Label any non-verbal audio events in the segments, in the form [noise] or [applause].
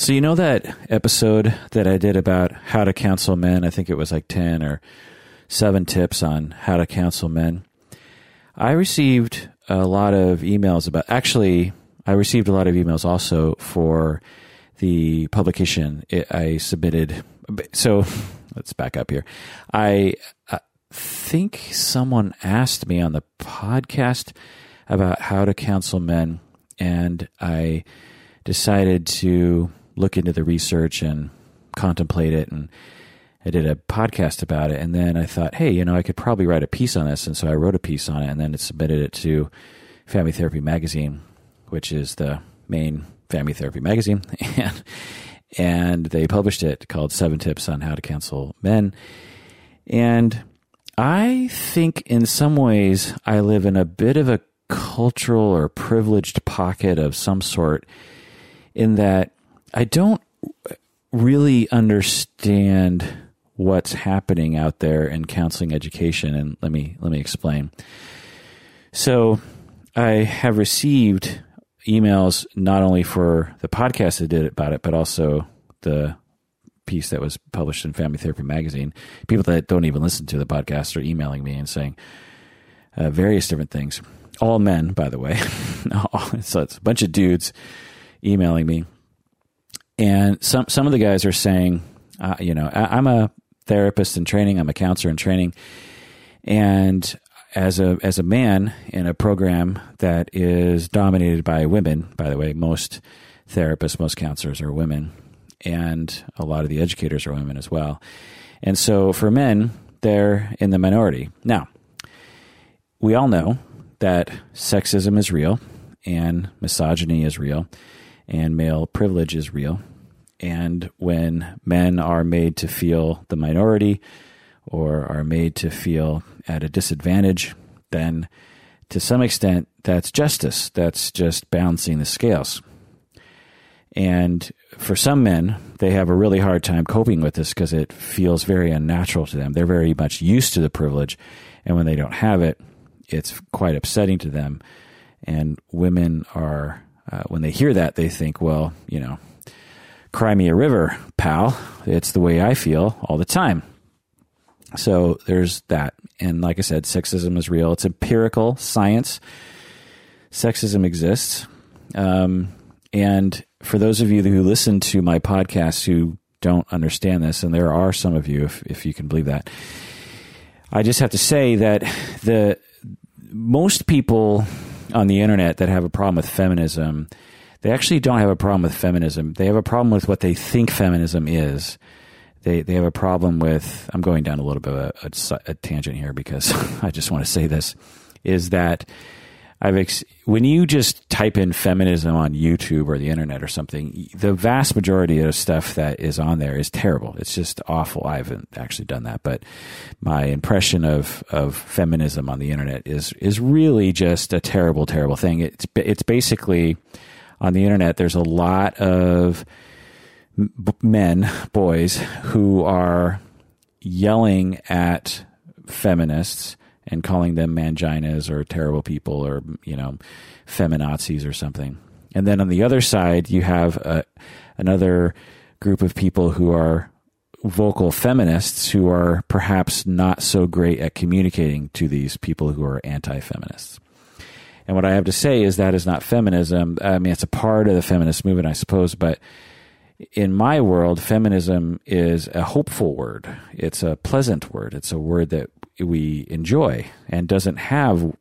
So, you know that episode that I did about how to counsel men? I think it was like 10 or 7 tips on how to counsel men. I received a lot of emails about, actually, I received a lot of emails also for the publication I submitted. So, [laughs] let's back up here. I uh, think someone asked me on the podcast about how to counsel men, and I decided to look into the research and contemplate it and I did a podcast about it and then I thought, hey, you know, I could probably write a piece on this and so I wrote a piece on it and then it submitted it to Family Therapy Magazine, which is the main family therapy magazine [laughs] and and they published it called Seven Tips on How to Counsel Men. And I think in some ways I live in a bit of a cultural or privileged pocket of some sort in that I don't really understand what's happening out there in counseling education and let me let me explain. So, I have received emails not only for the podcast I did about it but also the piece that was published in Family Therapy magazine. People that don't even listen to the podcast are emailing me and saying uh, various different things. All men, by the way. [laughs] so it's a bunch of dudes emailing me and some some of the guys are saying, uh, you know, I, I'm a therapist in training, I'm a counselor in training, and as a as a man in a program that is dominated by women, by the way, most therapists, most counselors are women, and a lot of the educators are women as well. And so for men, they're in the minority. Now, we all know that sexism is real and misogyny is real and male privilege is real. And when men are made to feel the minority or are made to feel at a disadvantage, then to some extent that's justice. That's just balancing the scales. And for some men, they have a really hard time coping with this because it feels very unnatural to them. They're very much used to the privilege. And when they don't have it, it's quite upsetting to them. And women are uh, when they hear that, they think, well, you know, cry me a river, pal. It's the way I feel all the time. So there's that. And like I said, sexism is real. It's empirical science. Sexism exists. Um, and for those of you who listen to my podcast who don't understand this, and there are some of you, if, if you can believe that, I just have to say that the most people on the internet that have a problem with feminism, they actually don't have a problem with feminism. They have a problem with what they think feminism is. They they have a problem with. I'm going down a little bit of a, a, a tangent here because [laughs] I just want to say this is that I've ex- when you just type in feminism on YouTube or the internet or something, the vast majority of stuff that is on there is terrible. It's just awful. I haven't actually done that, but my impression of of feminism on the internet is is really just a terrible, terrible thing. It's it's basically on the internet. There's a lot of men, boys, who are yelling at feminists and calling them manginas or terrible people or you know feminazis or something. And then on the other side, you have a, uh, another group of people who are vocal feminists who are perhaps not so great at communicating to these people who are anti-feminists. And what I have to say is that is not feminism. I mean, it's a part of the feminist movement, I suppose, but in my world, feminism is a hopeful word. It's a pleasant word. It's a word that we enjoy and doesn't have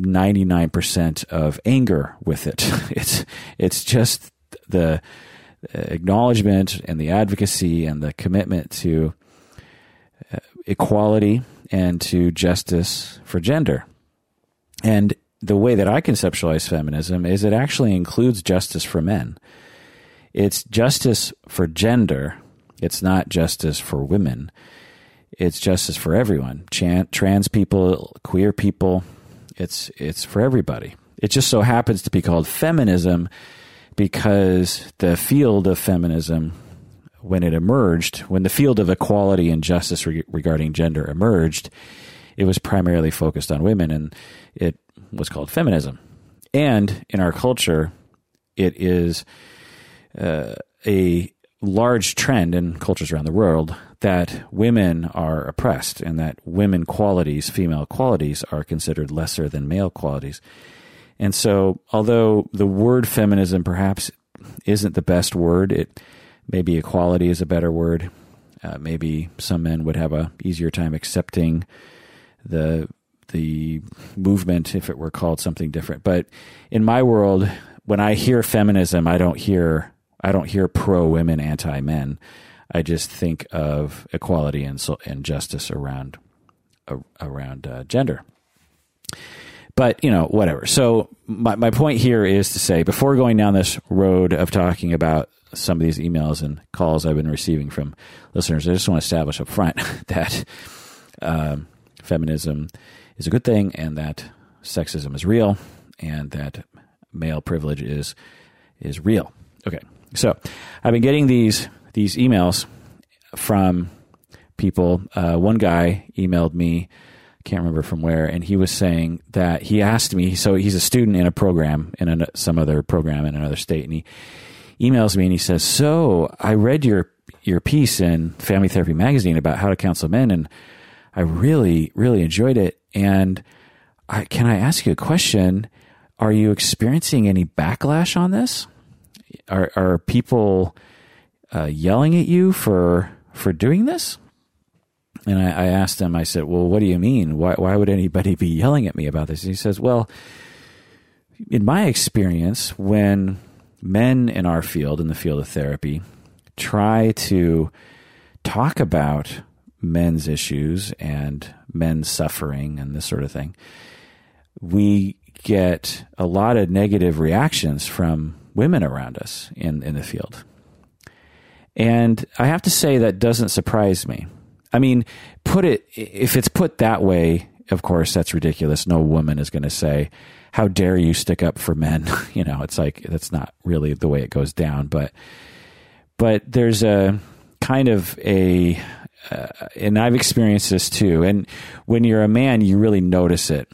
99% of anger with it. [laughs] It's, it's just the acknowledgement and the advocacy and the commitment to uh, equality and to justice for gender. And the way that I conceptualize feminism is it actually includes justice for men. It's justice for gender. It's not justice for women it's justice for everyone trans people queer people it's it's for everybody it just so happens to be called feminism because the field of feminism when it emerged when the field of equality and justice re- regarding gender emerged it was primarily focused on women and it was called feminism and in our culture it is uh, a large trend in cultures around the world that women are oppressed and that women qualities, female qualities, are considered lesser than male qualities. And so, although the word feminism perhaps isn't the best word, it maybe equality is a better word. Uh, maybe some men would have a easier time accepting the the movement if it were called something different. But in my world, when I hear feminism, I don't hear I don't hear pro women, anti men. I just think of equality and so, and justice around uh, around uh, gender. But you know, whatever. So my my point here is to say, before going down this road of talking about some of these emails and calls I've been receiving from listeners, I just want to establish up front [laughs] that um, feminism is a good thing, and that sexism is real, and that male privilege is is real. Okay, so I've been getting these these emails from people. Uh, one guy emailed me, can't remember from where, and he was saying that he asked me. So he's a student in a program in a, some other program in another state, and he emails me and he says, "So I read your your piece in Family Therapy Magazine about how to counsel men, and I really really enjoyed it. And I, can I ask you a question? Are you experiencing any backlash on this? Are are people uh, yelling at you for for doing this?" And I, I, asked him, I said, Well, what do you mean? Why, why would anybody be yelling at me about this? And he says, Well, in my experience, when men in our field, in the field of therapy, try to talk about men's issues and men's suffering and this sort of thing, we get a lot of negative reactions from women around us in, in the field. And I have to say that doesn't surprise me. I mean, put it, if it's put that way, of course, that's ridiculous. No woman is going to say, how dare you stick up for men? [laughs] you know, it's like that's not really the way it goes down. But but there's a kind of a, uh, and I've experienced this too. And when you're a man, you really notice it.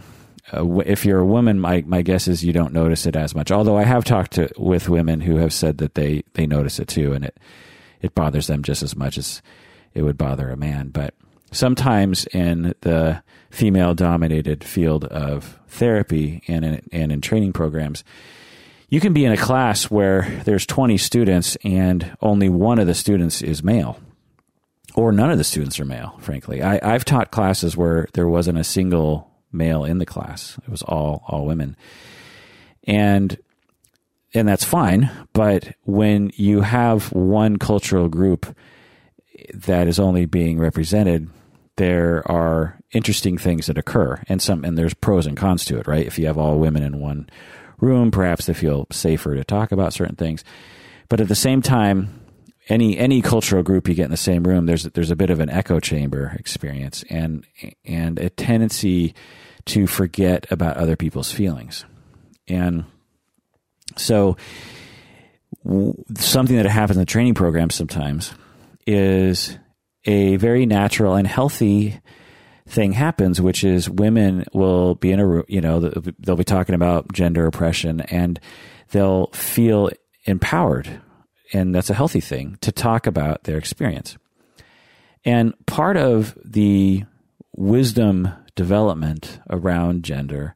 Uh, if you're a woman, my my guess is you don't notice it as much. Although I have talked to, with women who have said that they they notice it too, and it it bothers them just as much as it would bother a man. But sometimes in the female dominated field of therapy and in, and in training programs, you can be in a class where there's 20 students and only one of the students is male. Or none of the students are male, frankly. I, I've taught classes where there wasn't a single male in the class. It was all all women. And and that's fine, but when you have one cultural group that is only being represented there are interesting things that occur and some and there's pros and cons to it right if you have all women in one room perhaps they feel safer to talk about certain things but at the same time any any cultural group you get in the same room there's there's a bit of an echo chamber experience and and a tendency to forget about other people's feelings. And so something that happens in the training program sometimes is a very natural and healthy thing happens, which is women will be in a you know they'll be talking about gender oppression and they'll feel empowered, and that's a healthy thing to talk about their experience. And part of the wisdom development around gender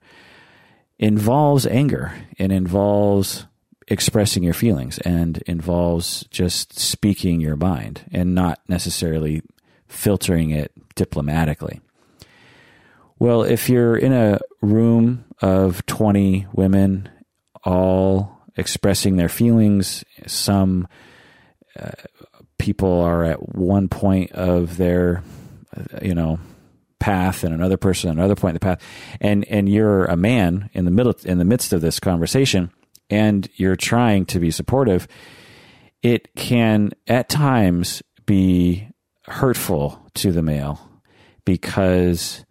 involves anger and involves expressing your feelings and involves just speaking your mind and not necessarily filtering it diplomatically. Well, if you're in a room of 20 women all expressing their feelings, some uh, people are at one point of their, you know, path and another person another point in the path. And and you're a man in the middle in the midst of this conversation and you're trying to be supportive, it can at times be hurtful to the male because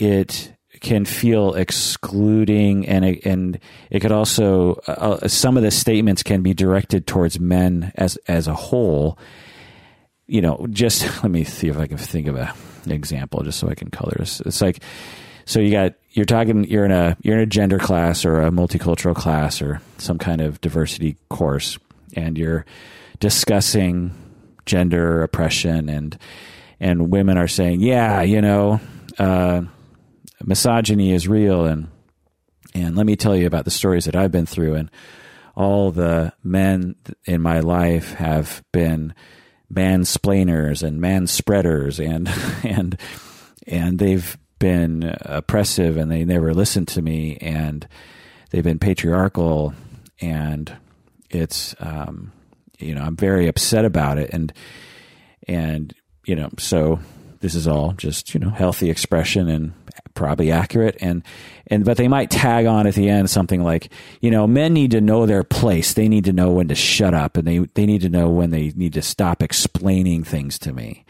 it can feel excluding and and it could also uh, uh, some of the statements can be directed towards men as as a whole. You know just [laughs] let me see if i can think of a, an example just so i can color this. It's like so you got you're talking you're in a you're in a gender class or a multicultural class or some kind of diversity course and you're discussing gender oppression and and women are saying, yeah, you know, uh, misogyny is real and and let me tell you about the stories that I've been through and all the men in my life have been mansplainers and manspreaders and [laughs] and and they've been oppressive and they never listened to me and they've been patriarchal and it's um, you know I'm very upset about it and and you know so this is all just you know healthy expression and probably accurate. And and but they might tag on at the end something like you know men need to know their place. They need to know when to shut up and they they need to know when they need to stop explaining things to me.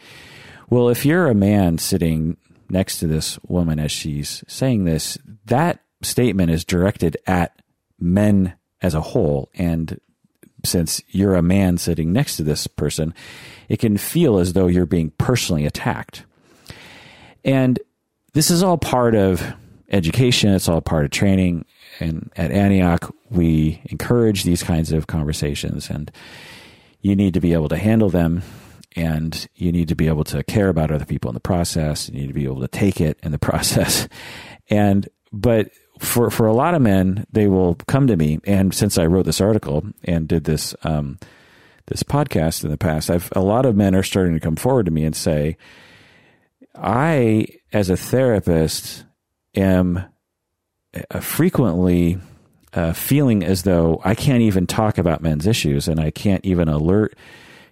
Well if you're a man sitting next to this woman as she's saying this that statement is directed at men as a whole. And since you're a man sitting next to this person it can feel as though you're being personally attacked and this is all part of education, it's all part of training. And at Antioch, we encourage these kinds of conversations, and you need to be able to handle them. And you need to be able to care about other people in the process. You need to be able to take it in the [laughs] process. And, but for, for a lot of men, they will come to me. And since I wrote this article and did this, um, this podcast in the past, I've, a lot of men are starting to come forward to me and say, I, as a therapist, am uh, frequently uh, feeling as though I can't even talk about men's issues and I can't even alert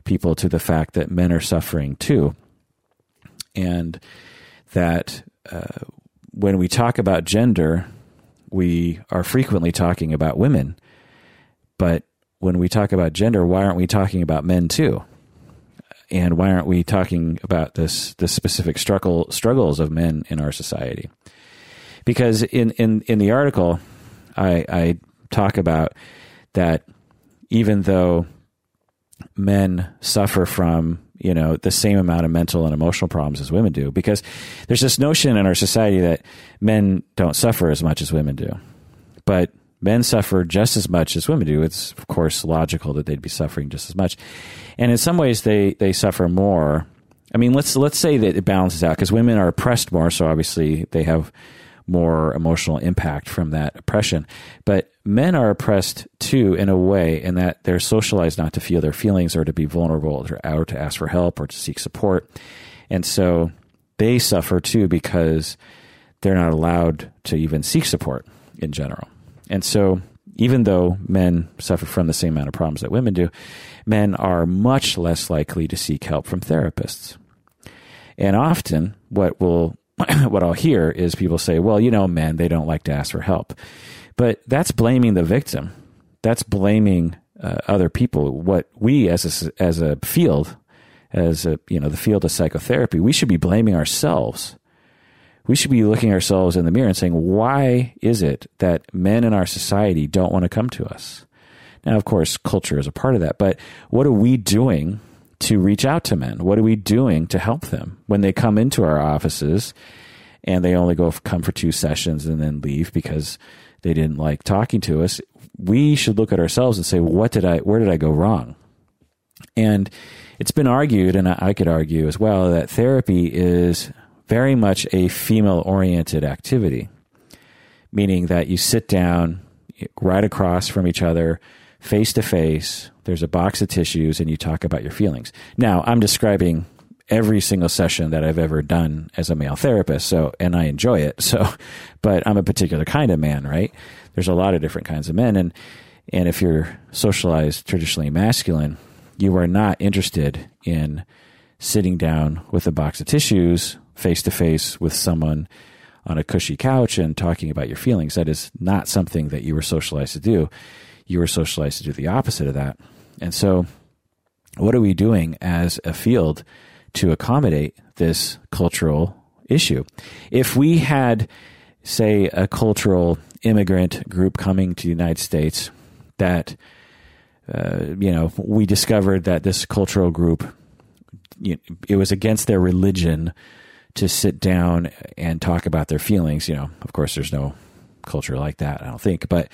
people to the fact that men are suffering too. And that uh, when we talk about gender, we are frequently talking about women. But when we talk about gender, why aren't we talking about men too? and why aren't we talking about this the specific struggle struggles of men in our society? Because in in in the article, I, I talk about that even though men suffer from you know the same amount of mental and emotional problems as women do because there's this notion in our society that men don't suffer as much as women do but men suffer just as much as women do. It's of course logical that they'd be suffering just as much, and in some ways they they suffer more. I mean, let's let's say that it balances out because women are oppressed more, so obviously they have more emotional impact from that oppression. But men are oppressed too in a way in that they're socialized not to feel their feelings or to be vulnerable or, to ask for help or to seek support. And so they suffer too because they're not allowed to even seek support in general. And so, even though men suffer from the same amount of problems that women do, men are much less likely to seek help from therapists. And often, what will [clears throat] what I'll hear is people say, "Well, you know, men they don't like to ask for help," but that's blaming the victim. That's blaming uh, other people. What we as a, as a field, as a you know the field of psychotherapy, we should be blaming ourselves we should be looking ourselves in the mirror and saying, why is it that men in our society don't want to come to us? Now, of course, culture is a part of that, but what are we doing to reach out to men? What are we doing to help them when they come into our offices and they only go come for two sessions and then leave because they didn't like talking to us? We should look at ourselves and say, what did I, where did I go wrong? And it's been argued, and I could argue as well, that therapy is very much a female oriented activity, meaning that you sit down right across from each other, face to face. There's a box of tissues, and you talk about your feelings. Now, I'm describing every single session that I've ever done as a male therapist. So, and I enjoy it. So, [laughs] but I'm a particular kind of man, right? There's a lot of different kinds of men. And, and if you're socialized traditionally masculine, you are not interested in sitting down with a box of tissues face to face with someone on a cushy couch and talking about your feelings. That is not something that you were socialized to do. You were socialized to do the opposite of that. And so, what are we doing as a field to accommodate this cultural issue? If we had, say, a cultural immigrant group coming to the United States that, uh, you know, we discovered that this cultural group, you know, it was against their religion to sit down and talk about their feelings. You know, of course, there's no culture like that, I don't think. But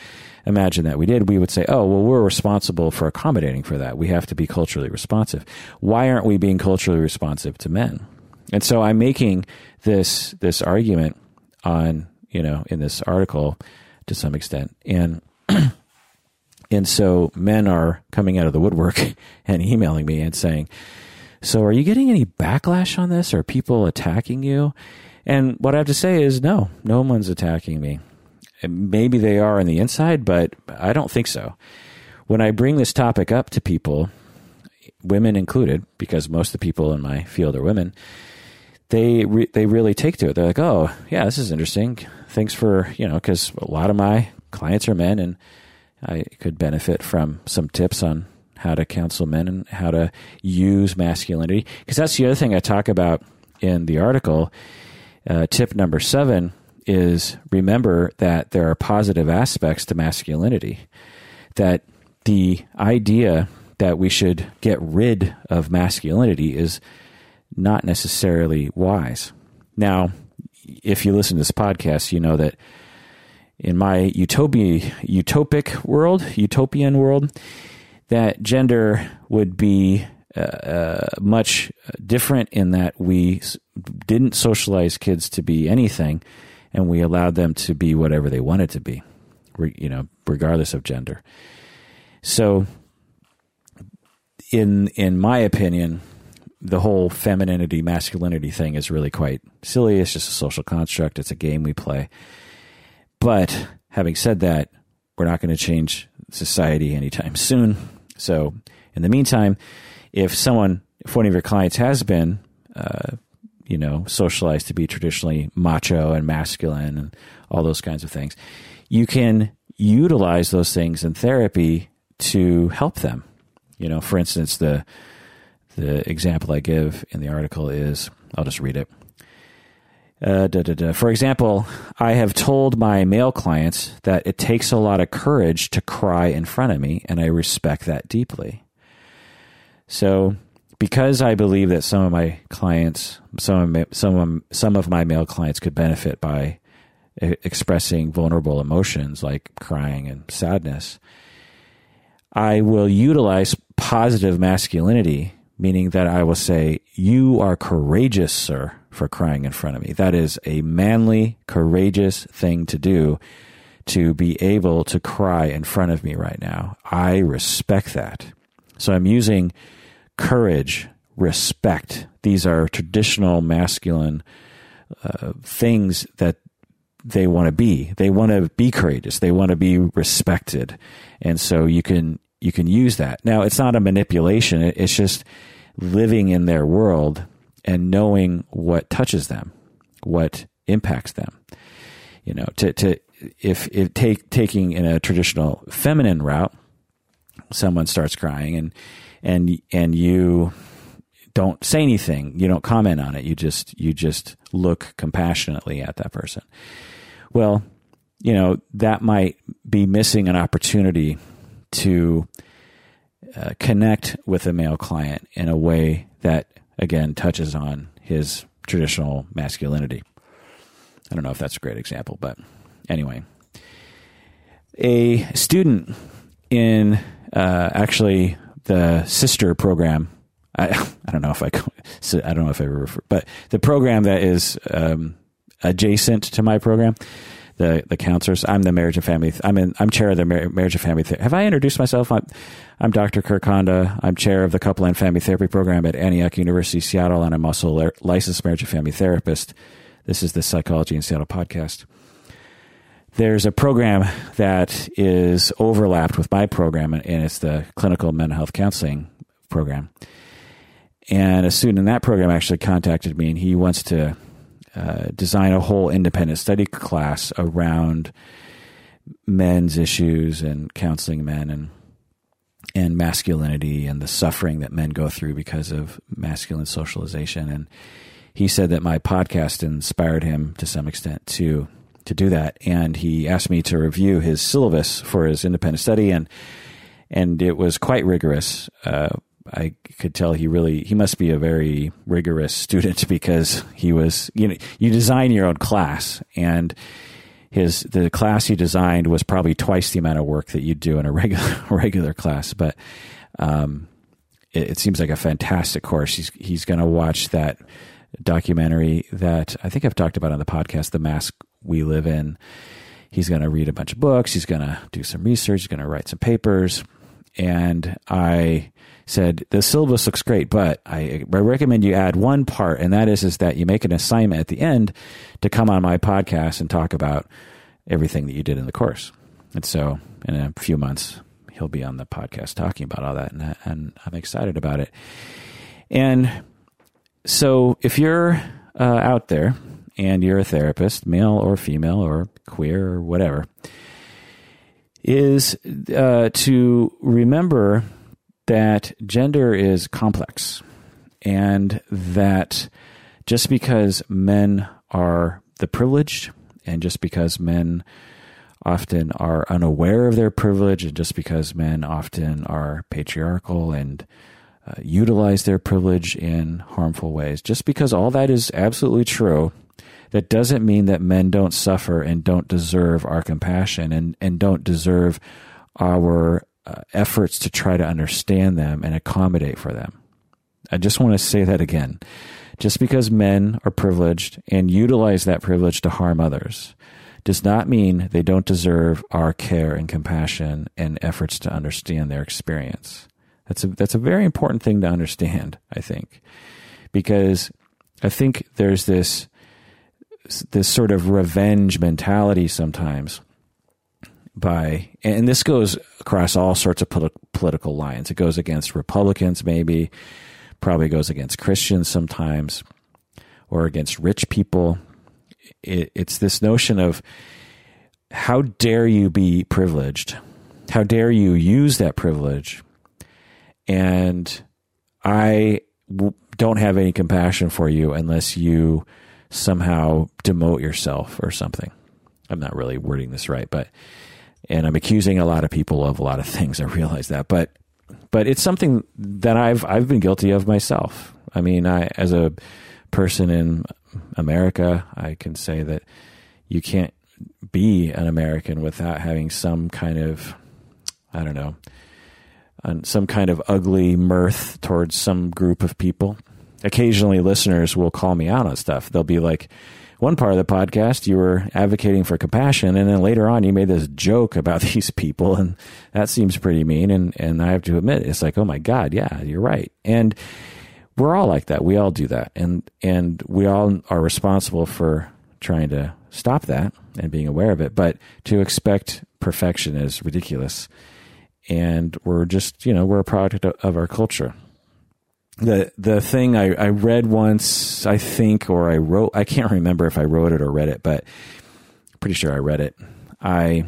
imagine that we did, we would say, oh, well, we're responsible for accommodating for that. We have to be culturally responsive. Why aren't we being culturally responsive to men? And so I'm making this this argument on you know in this article to some extent, and [clears throat] and so men are coming out of the woodwork [laughs] and emailing me and saying, "So are you getting any backlash on this? Are people attacking you?" And what I have to say is, no, no one's attacking me. Maybe they are on the inside, but I don't think so. When I bring this topic up to people, women included, because most of the people in my field are women, they re- they really take to it. They're like, "Oh, yeah, this is interesting. Thanks for you know," because a lot of my clients are men, and I could benefit from some tips on how to counsel men and how to use masculinity. Because that's the other thing I talk about in the article. Uh, tip number seven is remember that there are positive aspects to masculinity. That the idea that we should get rid of masculinity is not necessarily wise. Now, if you listen to this podcast, you know that in my utopia, utopic world, utopian world, that gender would be uh, uh, much different in that we didn't socialize kids to be anything, and we allowed them to be whatever they wanted to be, you know, regardless of gender. So, in in my opinion, the whole femininity masculinity thing is really quite silly. It's just a social construct. It's a game we play. But having said that, we're not going to change society anytime [laughs] soon. So, in the meantime, if someone, if one of your clients has been, uh, you know, socialized to be traditionally macho and masculine and all those kinds of things, you can utilize those things in therapy to help them. You know, for instance, the the example I give in the article is I'll just read it. Uh. For example, I have told my male clients that it takes a lot of courage to cry in front of me, and I respect that deeply. So, because I believe that some of my clients, some of my, some of, some of my male clients could benefit by expressing vulnerable emotions like crying and sadness, I will utilize positive masculinity meaning that I will say, You are courageous, sir, for crying in front of me. That is a manly, courageous thing to do to be able to cry in front of me right now. I respect that. So I'm using courage, respect. These are traditional masculine uh, things that they want to be. They want to be courageous. They want to be respected. And so you can you can use that. Now, it's not a manipulation. It's just living in their world and knowing what touches them, what impacts them. You know, to, to if, if take, taking in a traditional feminine route, someone starts crying and, and, and you don't say anything, you don't comment on it, you just, you just look compassionately at that person. Well, you know, that might be missing an opportunity to uh, connect with a male client in a way that, again, touches on his traditional masculinity. I don't know if that's a great example, but anyway. A student in uh, actually the sister program. I, [laughs] I don't know if I I don't know if I refer, but the program that is um, adjacent to my program the the counselors. I'm the marriage and family. I'm in. I'm chair of the marriage and family. Have I introduced myself? I'm, I'm Dr. Kirk Honda. I'm chair of the couple and family therapy program at Antioch University, Seattle, and I'm also a licensed marriage and family therapist. This is the Psychology in Seattle podcast. There's a program that is overlapped with my program, and it's the clinical mental health counseling program. And a student in that program actually contacted me, and he wants to uh, design a whole independent study class around men's issues and counseling men and and masculinity and the suffering that men go through because of masculine socialization. And he said that my podcast inspired him to some extent to to do that. And he asked me to review his syllabus for his independent study. And and it was quite rigorous uh, I could tell he really he must be a very rigorous student [laughs] because he was you know you design your own class and his the class he designed was probably twice the amount of work that you'd do in a [laughs] regular regular class. But um, it, it, seems like a fantastic course. He's he's going to watch that documentary that I think I've talked about on the podcast, "The Mask We Live In." He's going to read a bunch of books. He's going to do some research. He's going to write some papers. And I said the syllabus looks great, but I, I recommend you add one part, and that is is that you make an assignment at the end to come on my podcast and talk about everything that you did in the course. And so, in a few months, he'll be on the podcast talking about all that, and, and I'm excited about it. And so, if you're uh, out there and you're a therapist, male or female or queer or whatever, is uh, to remember that gender is complex and that just because men are the privileged and just because men often are unaware of their privilege and just because men often are patriarchal and uh, utilize their privilege in harmful ways just because all that is absolutely true that doesn't mean that men don't suffer and don't deserve our compassion and, and don't deserve our uh, efforts to try to understand them and accommodate for them. I just want to say that again. Just because men are privileged and utilize that privilege to harm others does not mean they don't deserve our care and compassion and efforts to understand their experience. That's a, that's a very important thing to understand, I think, because I think there's this, this sort of revenge mentality sometimes by, and this goes across all sorts of political lines. It goes against Republicans, maybe, probably goes against Christians sometimes, or against rich people. It, it's this notion of how dare you be privileged? How dare you use that privilege? And I w- don't have any compassion for you unless you somehow demote yourself or something. I'm not really wording this right, but and I'm accusing a lot of people of a lot of things. I realize that, but but it's something that I've I've been guilty of myself. I mean, I as a person in America, I can say that you can't be an American without having some kind of I don't know, some kind of ugly mirth towards some group of people. Occasionally, listeners will call me out on stuff. They'll be like, one part of the podcast you were advocating for compassion and then later on you made this joke about [laughs] these people and that seems pretty mean and and I have to admit it's like oh my god yeah you're right. And we're all like that. We all do that. And and we all are responsible for trying to stop that and being aware of it. But to expect perfection is ridiculous. And we're just you know we're a product of our culture the the thing I, I read once, I think, or I wrote, I can't remember if I wrote it or read it, but pretty sure I read it. I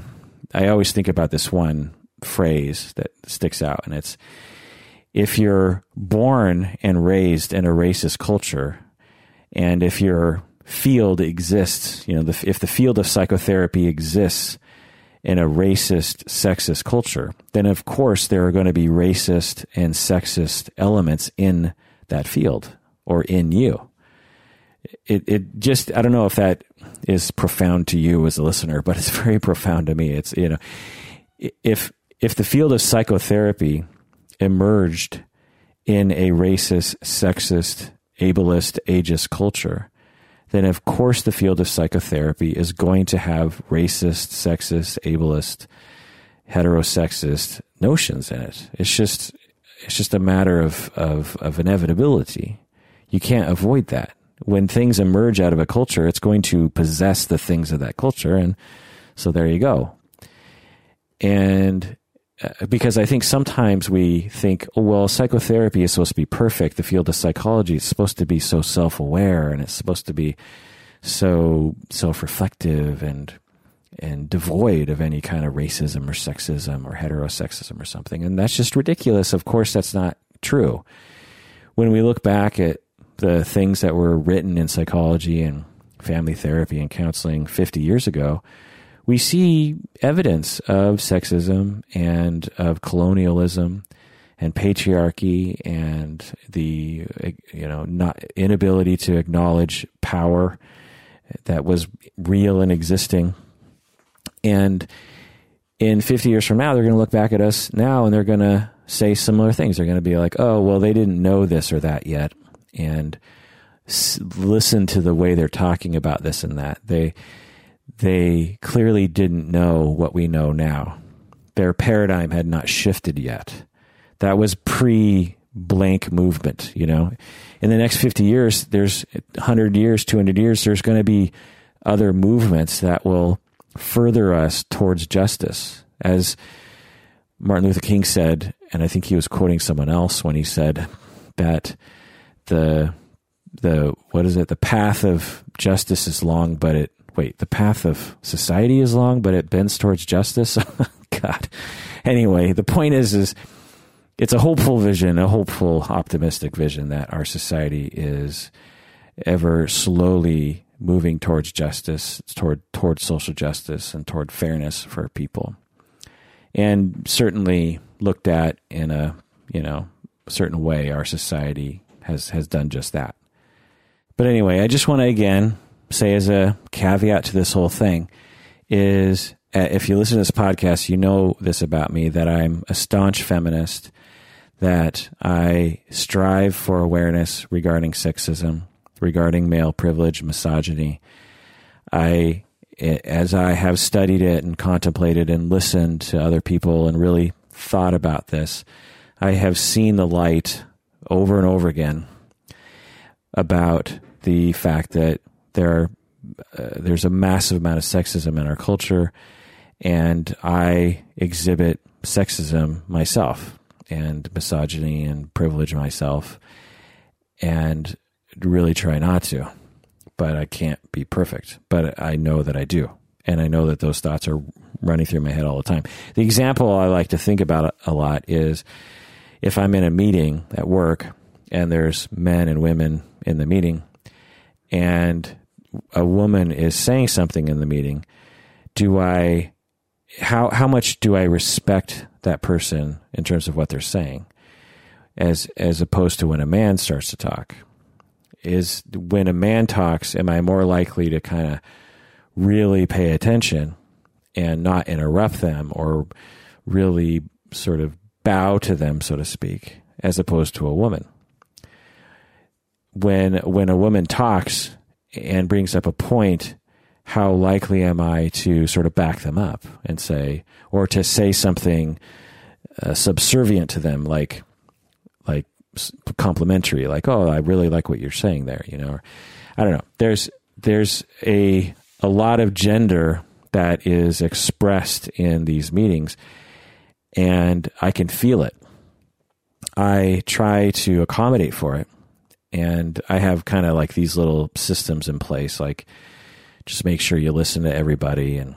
I always think about this one phrase that sticks out, and it's if you're born and raised in a racist culture, and if your field exists, you know, the, if the field of psychotherapy exists in a racist, sexist culture, then of course there are going to be racist and sexist elements in that field or in you. It, it just, I don't know if that is profound to you as a listener, but it's [laughs] very profound to me. It's, you know, if, if the field of psychotherapy emerged in a racist, sexist, ableist, ageist culture, then of course the field of psychotherapy is going to have racist, sexist, ableist, heterosexist notions in it. It's just it's just a matter of, of, of inevitability. You can't avoid that. When things emerge out of a culture, it's going to possess the things of that culture. And so there you go. And Uh, because I think sometimes we think, oh, well, psychotherapy is supposed to be perfect. The field of psychology is supposed to be so self aware and it's supposed to be so self reflective and and devoid of any kind of racism or sexism or heterosexism or something. And that's just ridiculous. Of course, that's not true. When we look back at the things that were written in psychology and family therapy and counseling 50 years ago, we see evidence of sexism and of colonialism and patriarchy and the you know not inability to acknowledge power that was real and existing And in 50 years from now, they're going to look back at us now and they're going to say similar things. They're going to be like, oh, well, they didn't know this or that yet. And s- listen to the way they're talking about this and that. They, they clearly didn't know what we know now. Their paradigm had not shifted yet. That was pre blank movement, you know. In the next 50 years, there's 100 years, 200 years, there's going to be other movements that will further us towards justice. As Martin Luther King said, and I think he was quoting someone else when he said that the the what is it? The path of justice is long, but it wait, the path of society is long, but it bends towards justice. [laughs] God. Anyway, the point is is it's a hopeful vision, a hopeful, optimistic vision that our society is ever slowly moving towards justice, toward toward social justice, and toward fairness for people, and certainly looked at in a you know certain way, our society has has done just that. But anyway, I just want to again say as a caveat to this whole thing is uh, if you listen to this podcast, you know this about me that I'm a staunch feminist, that I strive for awareness regarding sexism, regarding male privilege, misogyny. I, as I have studied it and contemplated and listened to other people and really thought about this, I have seen the light over and over again about the fact that there are, uh, there's a massive amount of sexism in our culture, and I exhibit sexism myself and misogyny and privilege myself, and really try not to. But I can't be perfect. But I know that I do, and I know that those thoughts are running through my head all the time. The example I like to think about a lot is if I'm in a meeting at work and there's men and women in the meeting, and a woman is saying something in the meeting, do I how how much do I respect that person in terms of what they're saying, as as opposed to when a man starts to talk? Is when a man talks, am I more likely to kind of really pay attention and not interrupt them or really sort of bow to them, so to speak, as opposed to a woman? when when a woman talks and brings up a point, how likely am I to sort of back them up and say, or to say something uh, subservient to them, like like complimentary, like, "Oh, I really like what you're saying there," you know? Or, I don't know. There's there's a a lot of gender that is expressed in these meetings, and I can feel it. I try to accommodate for it and I have kind of like these little systems in place, like just make sure you listen to everybody and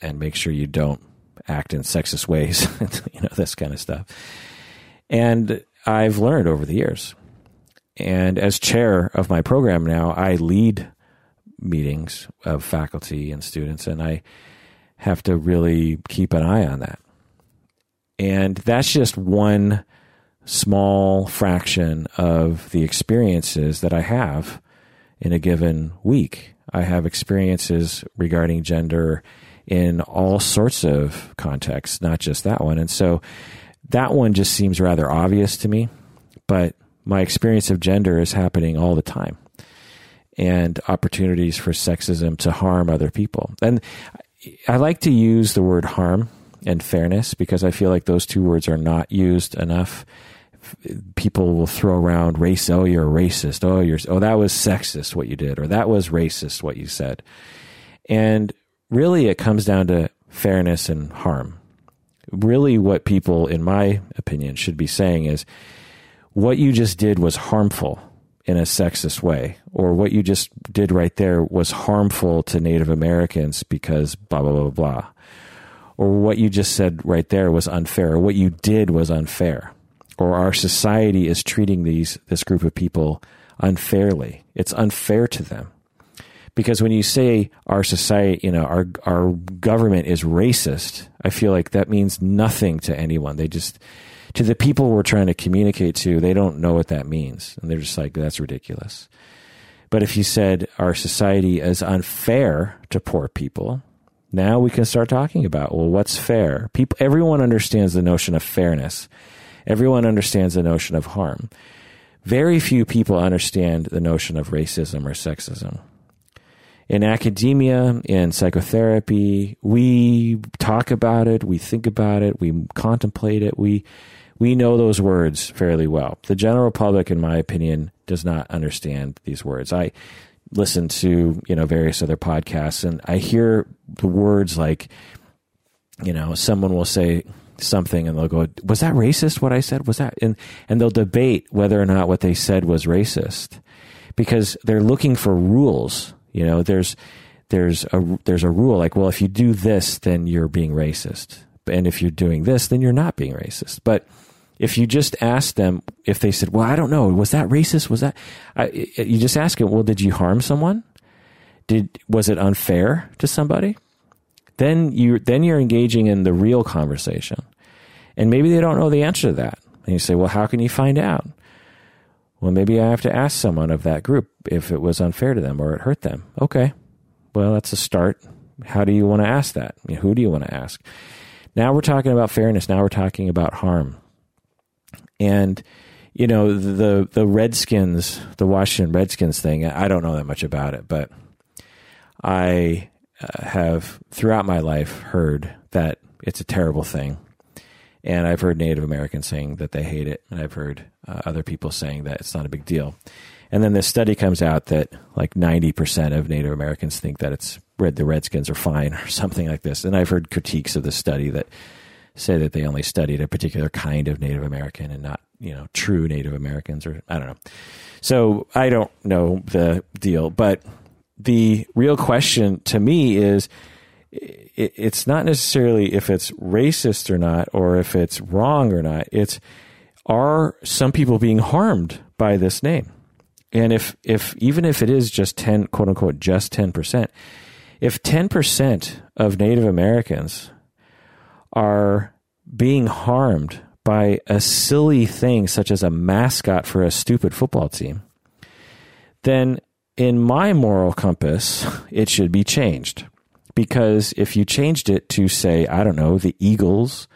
and make sure you don't act in sexist ways, [laughs] you know, this kind of stuff. And I've learned over the years. And as chair of my program now, I lead meetings of faculty and students, and I have to really keep an eye on that. And that's just one small fraction of the experiences that I have in a given week. I have experiences regarding gender in all sorts of contexts, not just that one. And so that one just seems rather obvious to me, but my experience of gender is happening all the time and opportunities for sexism to harm other people. And I like to use the word harm and fairness because I feel like those two words are not used enough people will throw around race. Oh, you're a racist. Oh, you're oh that was sexist what you did, or that was racist what you said. And really, it comes down to fairness and harm. Really, what people, in my opinion, should be saying is, what you just did was harmful in a sexist way, or what you just did right there was harmful to Native Americans because blah blah blah blah. Or what you just said right there was unfair, or what you did was unfair or our society is treating these this group of people unfairly. It's unfair to them. Because when you say our society, you know, our our government is racist, I feel like that means nothing to anyone. They just to the people we're trying to communicate to, they don't know what that means. And they're just like, that's ridiculous. But if you said our society is unfair to poor people, Now we can start talking about well, what's fair? People, everyone understands the notion of fairness. Everyone understands the notion of harm. Very few people understand the notion of racism or sexism. In academia, in psychotherapy, we talk about it, we think about it, we contemplate it, we we know those words fairly well. The general public, in my opinion, does not understand these words. I listen to you know various other podcasts, and I hear the words like, you know, someone will say something and they'll go, "Was that racist? What I said was that?" and and they'll debate whether or not what they said was racist because they're looking for rules. You know, there's there's a there's a rule like, well, if you do this, then you're being racist, and if you're doing this, then you're not being racist. But if you just ask them if they said, "Well, I don't know, was that racist? Was that?" I, you just ask them, "Well, did you harm someone? Did was it unfair to somebody?" Then you then you're engaging in the real conversation, and maybe they don't know the answer to that. And you say, "Well, how can you find out?" Well, maybe I have to ask someone of that group if it was unfair to them or it hurt them. Okay, well, that's a start. How do you want to ask that? Who do you want to ask? Now we're talking about fairness. Now we're talking about harm. And you know the the Redskins, the Washington Redskins thing. I don't know that much about it, but I uh, have throughout my life heard that it's a terrible thing, and I've heard Native Americans saying that they hate it, and I've heard uh, other people saying that it's not a big deal. And then this study comes out that like ninety percent of Native Americans think that it's red the Redskins are fine [laughs] or something like this. And I've heard critiques of the study that say that they only studied a particular kind of Native American and not, you know, true Native Americans or I don't know. So I don't know the deal, but the real question to me is it's not necessarily if it's racist or not or if it's wrong or not. It's are some people being harmed by this name? And if if even if it is just 10 quote unquote just 10%, if 10% of Native Americans are being harmed by a silly thing such as a mascot for a stupid football team, then in my moral compass, it should be changed. Because if you changed it to, say, I don't know, the Eagles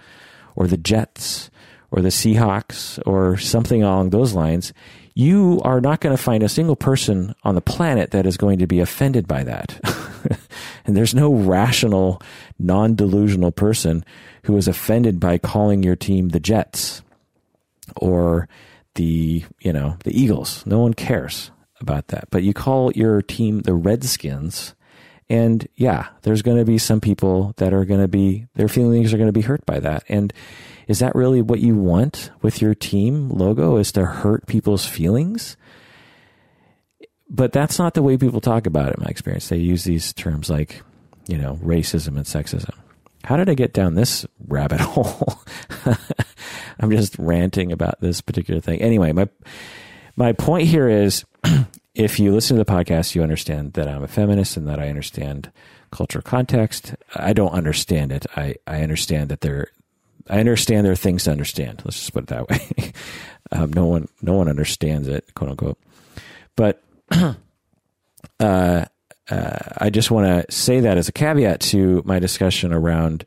or the Jets or the Seahawks or something along those lines, you are not going to find a single person on the planet that is going to be offended by that. [laughs] and there's no rational, non delusional person who is offended by calling your team the Jets or the, you know, the Eagles. No one cares about that. But you call your team the Redskins, and yeah, there's going to be some people that are going to be, their feelings are going to be hurt by that. And is that really what you want with your team logo is to hurt people's feelings? But that's not the way people talk about it in my experience. They use these terms like, you know, racism and sexism. How did I get down this rabbit [laughs] hole? [laughs] I'm just ranting about this particular thing. Anyway, my my point here is [clears throat] if you listen to the podcast, you understand that I'm a feminist and that I understand cultural context. I don't understand it. I, I understand that there I understand there are things to understand. Let's just put it that way. [laughs] um, no one no one understands it, quote unquote. But [clears throat] uh, uh, I just want to say that as a caveat to my discussion around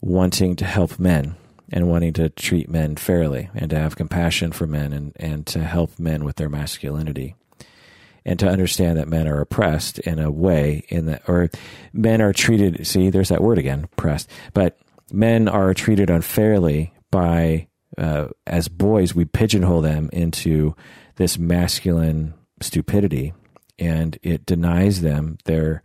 wanting to help men and wanting to treat men fairly and to have compassion for men and, and to help men with their masculinity. And to understand that men are oppressed in a way in that or men are treated see there's that word again oppressed. But men are treated unfairly by uh, as boys we pigeonhole them into this masculine stupidity and it denies them their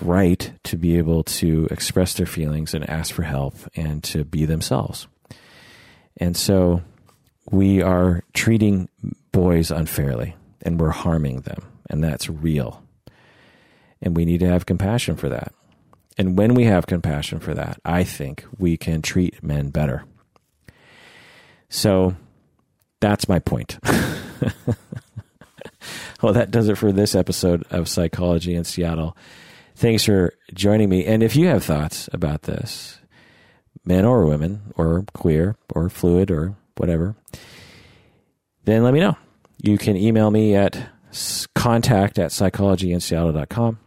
right to be able to express their feelings and ask for help and to be themselves. And so we are treating boys unfairly and we're harming them, and that's real. And we need to have compassion for that. And when we have compassion for that, I think we can treat men better. So that's my point. [laughs] well, that does it for this episode of Psychology in Seattle. Thanks for joining me. And if you have thoughts about this, men or women, or queer, or fluid, or whatever, then let me know. You can email me at contact at psychologyinseattle.com.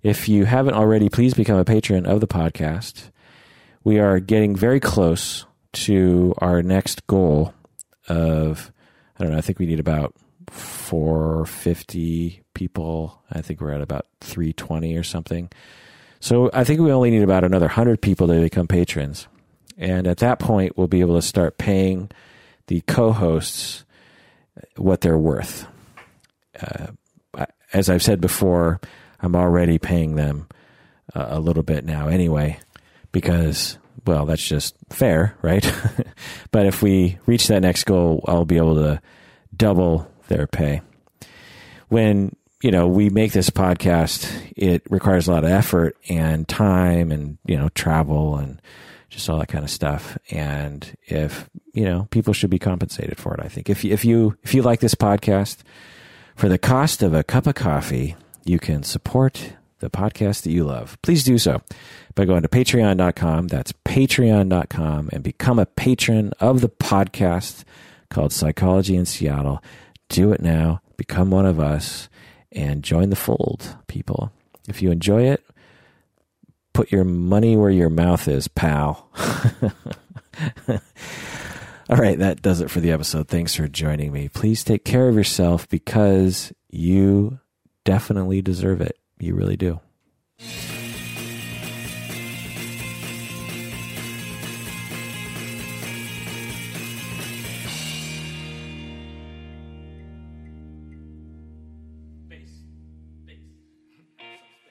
If you haven't already, please become a patron of the podcast. We are getting very close to our next goal of, I don't know, I think we need about 450 people. I think we're at about 320 or something. So I think we only need about another 100 people to become patrons. And at that point, we'll be able to start paying the co hosts what they're worth. Uh, as I've said before, I'm already paying them uh, a little bit now anyway, because, well, that's just fair, right? [laughs] but if we reach that next goal, I'll be able to double their pay. When you know we make this podcast, it requires a lot of effort and time, and you know travel and just all that kind of stuff. And if you know, people should be compensated for it. I think if if you if you like this podcast, for the cost of a cup of coffee, you can support the podcast that you love. Please do so by going to patreon.com. That's patreon.com and become a patron of the podcast called Psychology in Seattle. Do it now. Become one of us and join the fold, people. If you enjoy it, put your money where your mouth is, pal. [laughs] All right, that does it for the episode. Thanks for joining me. Please take care of yourself because you definitely deserve it. You really do.